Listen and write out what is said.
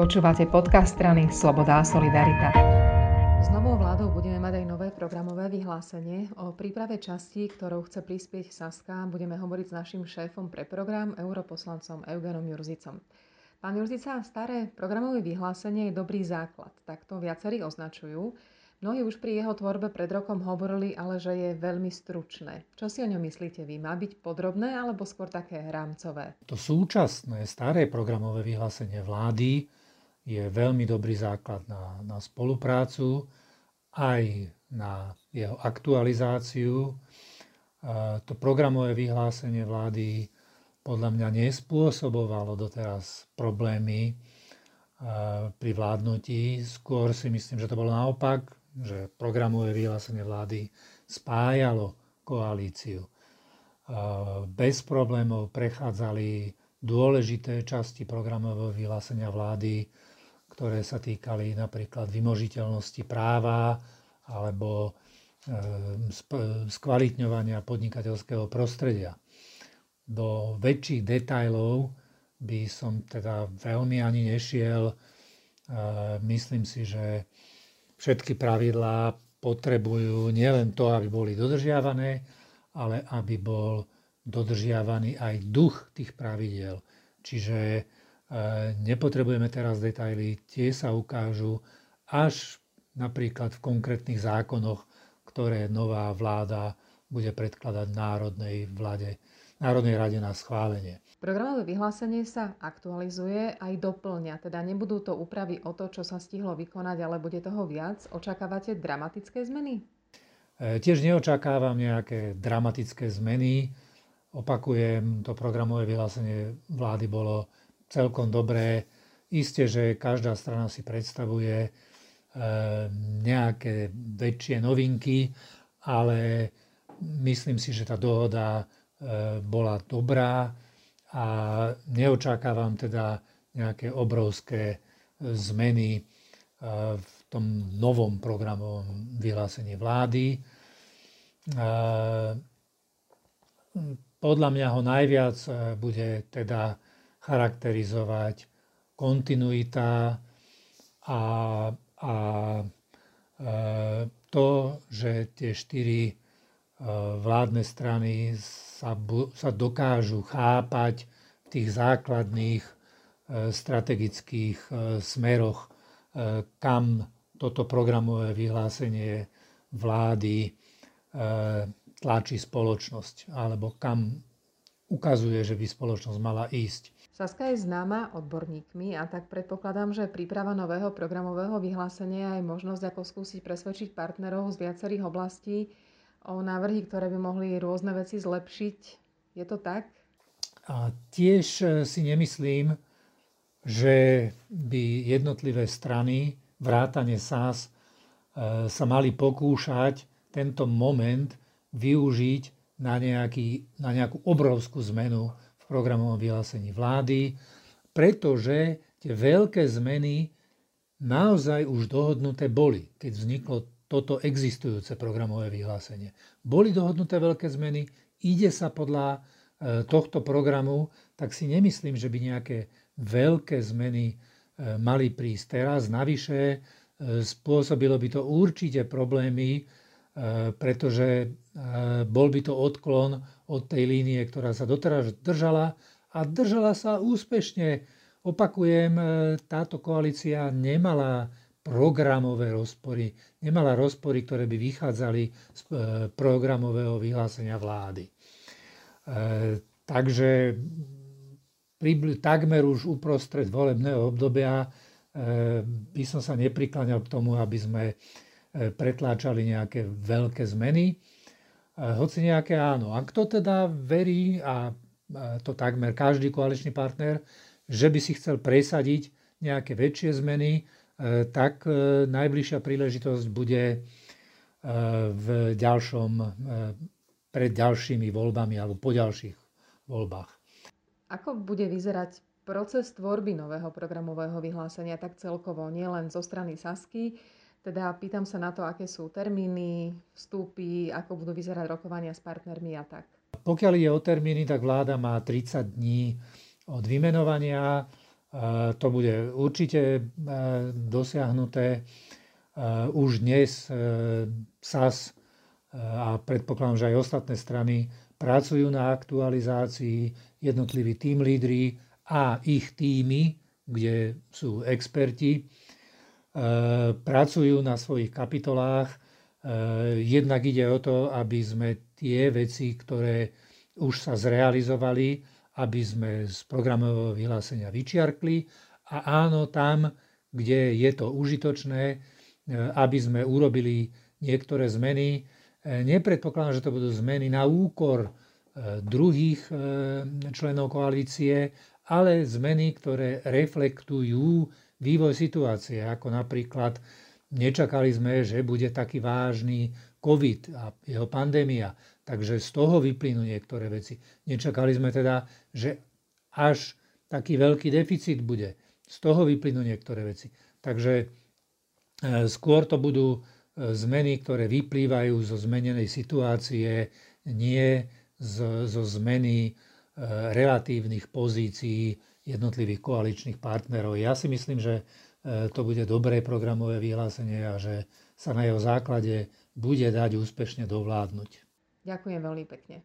Počúvate podcast strany Sloboda a Solidarita. S novou vládou budeme mať aj nové programové vyhlásenie. O príprave časti, ktorou chce prispieť Saska, budeme hovoriť s našim šéfom pre program, europoslancom Eugenom Jurzicom. Pán Jurzica, staré programové vyhlásenie je dobrý základ, tak to viacerí označujú. Mnohí už pri jeho tvorbe pred rokom hovorili, ale že je veľmi stručné. Čo si o ňom myslíte vy? Má byť podrobné alebo skôr také rámcové? To súčasné, staré programové vyhlásenie vlády je veľmi dobrý základ na, na spoluprácu, aj na jeho aktualizáciu. To programové vyhlásenie vlády podľa mňa nespôsobovalo doteraz problémy pri vládnutí. Skôr si myslím, že to bolo naopak že programové vyhlásenie vlády spájalo koalíciu. Bez problémov prechádzali dôležité časti programového vyhlásenia vlády, ktoré sa týkali napríklad vymožiteľnosti práva alebo e, skvalitňovania podnikateľského prostredia. Do väčších detajlov by som teda veľmi ani nešiel. E, myslím si, že všetky pravidlá potrebujú nielen to, aby boli dodržiavané, ale aby bol dodržiavaný aj duch tých pravidel. Čiže e, nepotrebujeme teraz detaily, tie sa ukážu až napríklad v konkrétnych zákonoch, ktoré nová vláda bude predkladať Národnej vláde Národnej rade na schválenie. Programové vyhlásenie sa aktualizuje aj doplňa, teda nebudú to úpravy o to, čo sa stihlo vykonať, ale bude toho viac. Očakávate dramatické zmeny? E, tiež neočakávam nejaké dramatické zmeny. Opakujem, to programové vyhlásenie vlády bolo celkom dobré. Isté, že každá strana si predstavuje e, nejaké väčšie novinky, ale myslím si, že tá dohoda E, bola dobrá a neočakávam teda nejaké obrovské e, zmeny v tom novom programovom vyhlásení vlády. Podľa mňa ho najviac bude teda charakterizovať kontinuita a, a to, že tie štyri vládne strany sa, sa dokážu chápať v tých základných e, strategických e, smeroch, e, kam toto programové vyhlásenie vlády tlačí spoločnosť, alebo kam ukazuje, že by spoločnosť mala ísť. Saska je známa odborníkmi a tak predpokladám, že príprava nového programového vyhlásenia je možnosť, ako skúsiť presvedčiť partnerov z viacerých oblastí, o návrhy, ktoré by mohli rôzne veci zlepšiť. Je to tak? A tiež e, si nemyslím, že by jednotlivé strany, vrátane SAS, e, sa mali pokúšať tento moment využiť na, nejaký, na nejakú obrovskú zmenu v programovom vyhlásení vlády, pretože tie veľké zmeny naozaj už dohodnuté boli, keď vzniklo toto existujúce programové vyhlásenie. Boli dohodnuté veľké zmeny, ide sa podľa e, tohto programu, tak si nemyslím, že by nejaké veľké zmeny e, mali prísť teraz. Navyše e, spôsobilo by to určite problémy, pretože bol by to odklon od tej línie, ktorá sa doteraz držala a držala sa úspešne. Opakujem, táto koalícia nemala programové rozpory, nemala rozpory, ktoré by vychádzali z programového vyhlásenia vlády. Takže takmer už uprostred volebného obdobia by som sa neprikláňal k tomu, aby sme pretláčali nejaké veľké zmeny. Hoci nejaké áno. A kto teda verí, a to takmer každý koaličný partner, že by si chcel presadiť nejaké väčšie zmeny, E, tak e, najbližšia príležitosť bude e, v ďalšom, pred ďalšími voľbami alebo po ďalších voľbách. Ako bude vyzerať proces tvorby nového programového vyhlásenia tak celkovo, nielen zo strany Sasky, teda pýtam sa na to, aké sú termíny, vstupy, ako budú vyzerať rokovania s partnermi a tak. Pokiaľ ide o termíny, tak vláda má 30 dní od vymenovania To bude určite dosiahnuté. Už dnes SAS a predpokladám, že aj ostatné strany pracujú na aktualizácii jednotliví tým lídry a ich týmy, kde sú experti, pracujú na svojich kapitolách. Jednak ide o to, aby sme tie veci, ktoré už sa zrealizovali, aby sme z programového vyhlásenia vyčiarkli a áno, tam, kde je to užitočné, e, aby sme urobili niektoré zmeny. E, nepredpokladám, že to budú zmeny na úkor e, druhých členov koalície, ale zmeny, ktoré reflektujú vývoj situácie, ako napríklad nečakali sme, že bude taký vážny COVID a jeho pandémia. Takže z toho vyplynú niektoré veci. Nečakali sme teda, že až taký veľký deficit bude. Z toho vyplynú niektoré veci. Takže e, skôr to budú e, zmeny, ktoré vyplývajú zo zmenenej situácie, nie zo, zmeny relatívnych pozícií jednotlivých koaličných partnerov. Ja si myslím, že to bude dobré programové vyhlásenie a že sa na jeho základe bude dať úspešne dovládnuť. Ďakujem veľmi pekne.